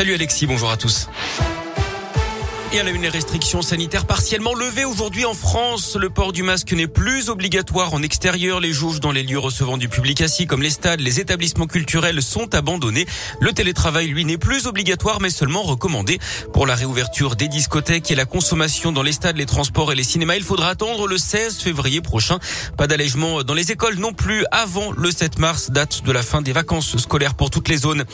Salut Alexis, bonjour à tous. Et à la une, les restrictions sanitaires partiellement levées aujourd'hui en France. Le port du masque n'est plus obligatoire en extérieur. Les jauges dans les lieux recevant du public assis comme les stades, les établissements culturels sont abandonnés. Le télétravail, lui, n'est plus obligatoire mais seulement recommandé. Pour la réouverture des discothèques et la consommation dans les stades, les transports et les cinémas, il faudra attendre le 16 février prochain. Pas d'allègement dans les écoles non plus avant le 7 mars, date de la fin des vacances scolaires pour toutes les zones.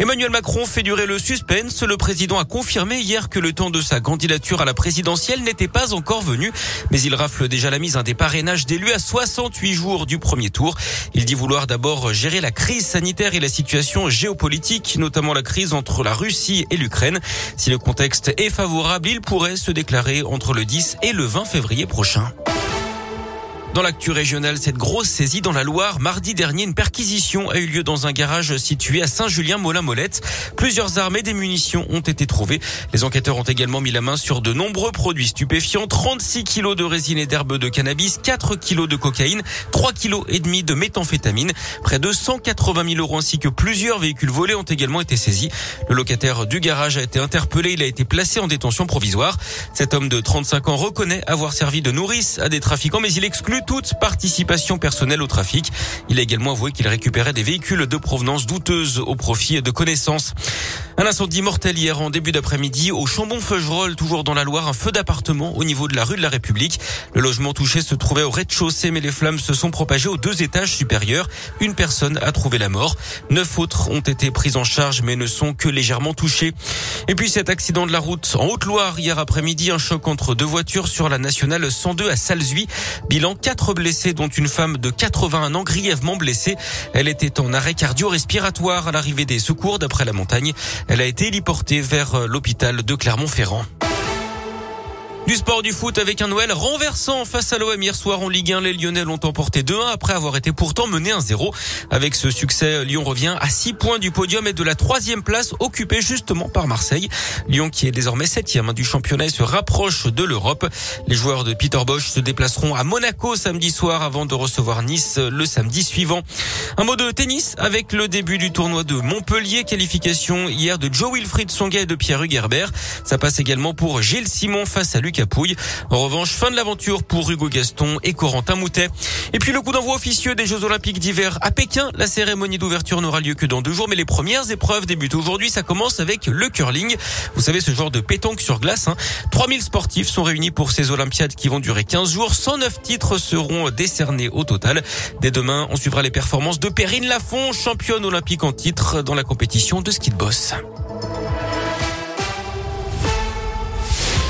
Emmanuel Macron fait durer le suspense. Le président a confirmé hier que le temps de sa candidature à la présidentielle n'était pas encore venue, mais il rafle déjà la mise des parrainages d'élus à 68 jours du premier tour. Il dit vouloir d'abord gérer la crise sanitaire et la situation géopolitique, notamment la crise entre la Russie et l'Ukraine. Si le contexte est favorable, il pourrait se déclarer entre le 10 et le 20 février prochain. Dans l'actu régionale, cette grosse saisie dans la Loire, mardi dernier, une perquisition a eu lieu dans un garage situé à Saint-Julien-Molin-Molette. Plusieurs armes et des munitions ont été trouvées. Les enquêteurs ont également mis la main sur de nombreux produits stupéfiants, 36 kilos de résine et d'herbe de cannabis, 4 kilos de cocaïne, 3 kilos et demi de méthamphétamine. Près de 180 000 euros ainsi que plusieurs véhicules volés ont également été saisis. Le locataire du garage a été interpellé. Il a été placé en détention provisoire. Cet homme de 35 ans reconnaît avoir servi de nourrice à des trafiquants, mais il exclut toute participation personnelle au trafic. Il a également avoué qu'il récupérait des véhicules de provenance douteuse au profit de connaissances. Un incendie mortel hier en début d'après-midi au Chambon-Feugerolles, toujours dans la Loire, un feu d'appartement au niveau de la rue de la République. Le logement touché se trouvait au rez-de-chaussée, mais les flammes se sont propagées aux deux étages supérieurs. Une personne a trouvé la mort. Neuf autres ont été prises en charge, mais ne sont que légèrement touchées. Et puis cet accident de la route en Haute-Loire hier après-midi, un choc entre deux voitures sur la nationale 102 à Salzuy. Bilan quatre blessés, dont une femme de 81 ans grièvement blessée. Elle était en arrêt cardio-respiratoire à l'arrivée des secours d'après la montagne. Elle a été héliportée vers euh, l'hôpital de Clermont-Ferrand. Du sport du foot avec un Noël renversant face à l'OM hier soir en Ligue 1. Les Lyonnais l'ont emporté 2-1 après avoir été pourtant mené 1-0. Avec ce succès, Lyon revient à 6 points du podium et de la troisième place occupée justement par Marseille. Lyon qui est désormais septième du championnat et se rapproche de l'Europe. Les joueurs de Peter Bosch se déplaceront à Monaco samedi soir avant de recevoir Nice le samedi suivant. Un mot de tennis avec le début du tournoi de Montpellier. Qualification hier de Joe Wilfried Songa et de Pierre Hugerbert. Ça passe également pour Gilles Simon face à Lucas en revanche, fin de l'aventure pour Hugo Gaston et Corentin Moutet. Et puis le coup d'envoi officieux des Jeux Olympiques d'hiver à Pékin. La cérémonie d'ouverture n'aura lieu que dans deux jours, mais les premières épreuves débutent aujourd'hui. Ça commence avec le curling. Vous savez, ce genre de pétanque sur glace. Hein. 3000 sportifs sont réunis pour ces Olympiades qui vont durer 15 jours. 109 titres seront décernés au total. Dès demain, on suivra les performances de Perrine Lafont, championne olympique en titre dans la compétition de ski de boss.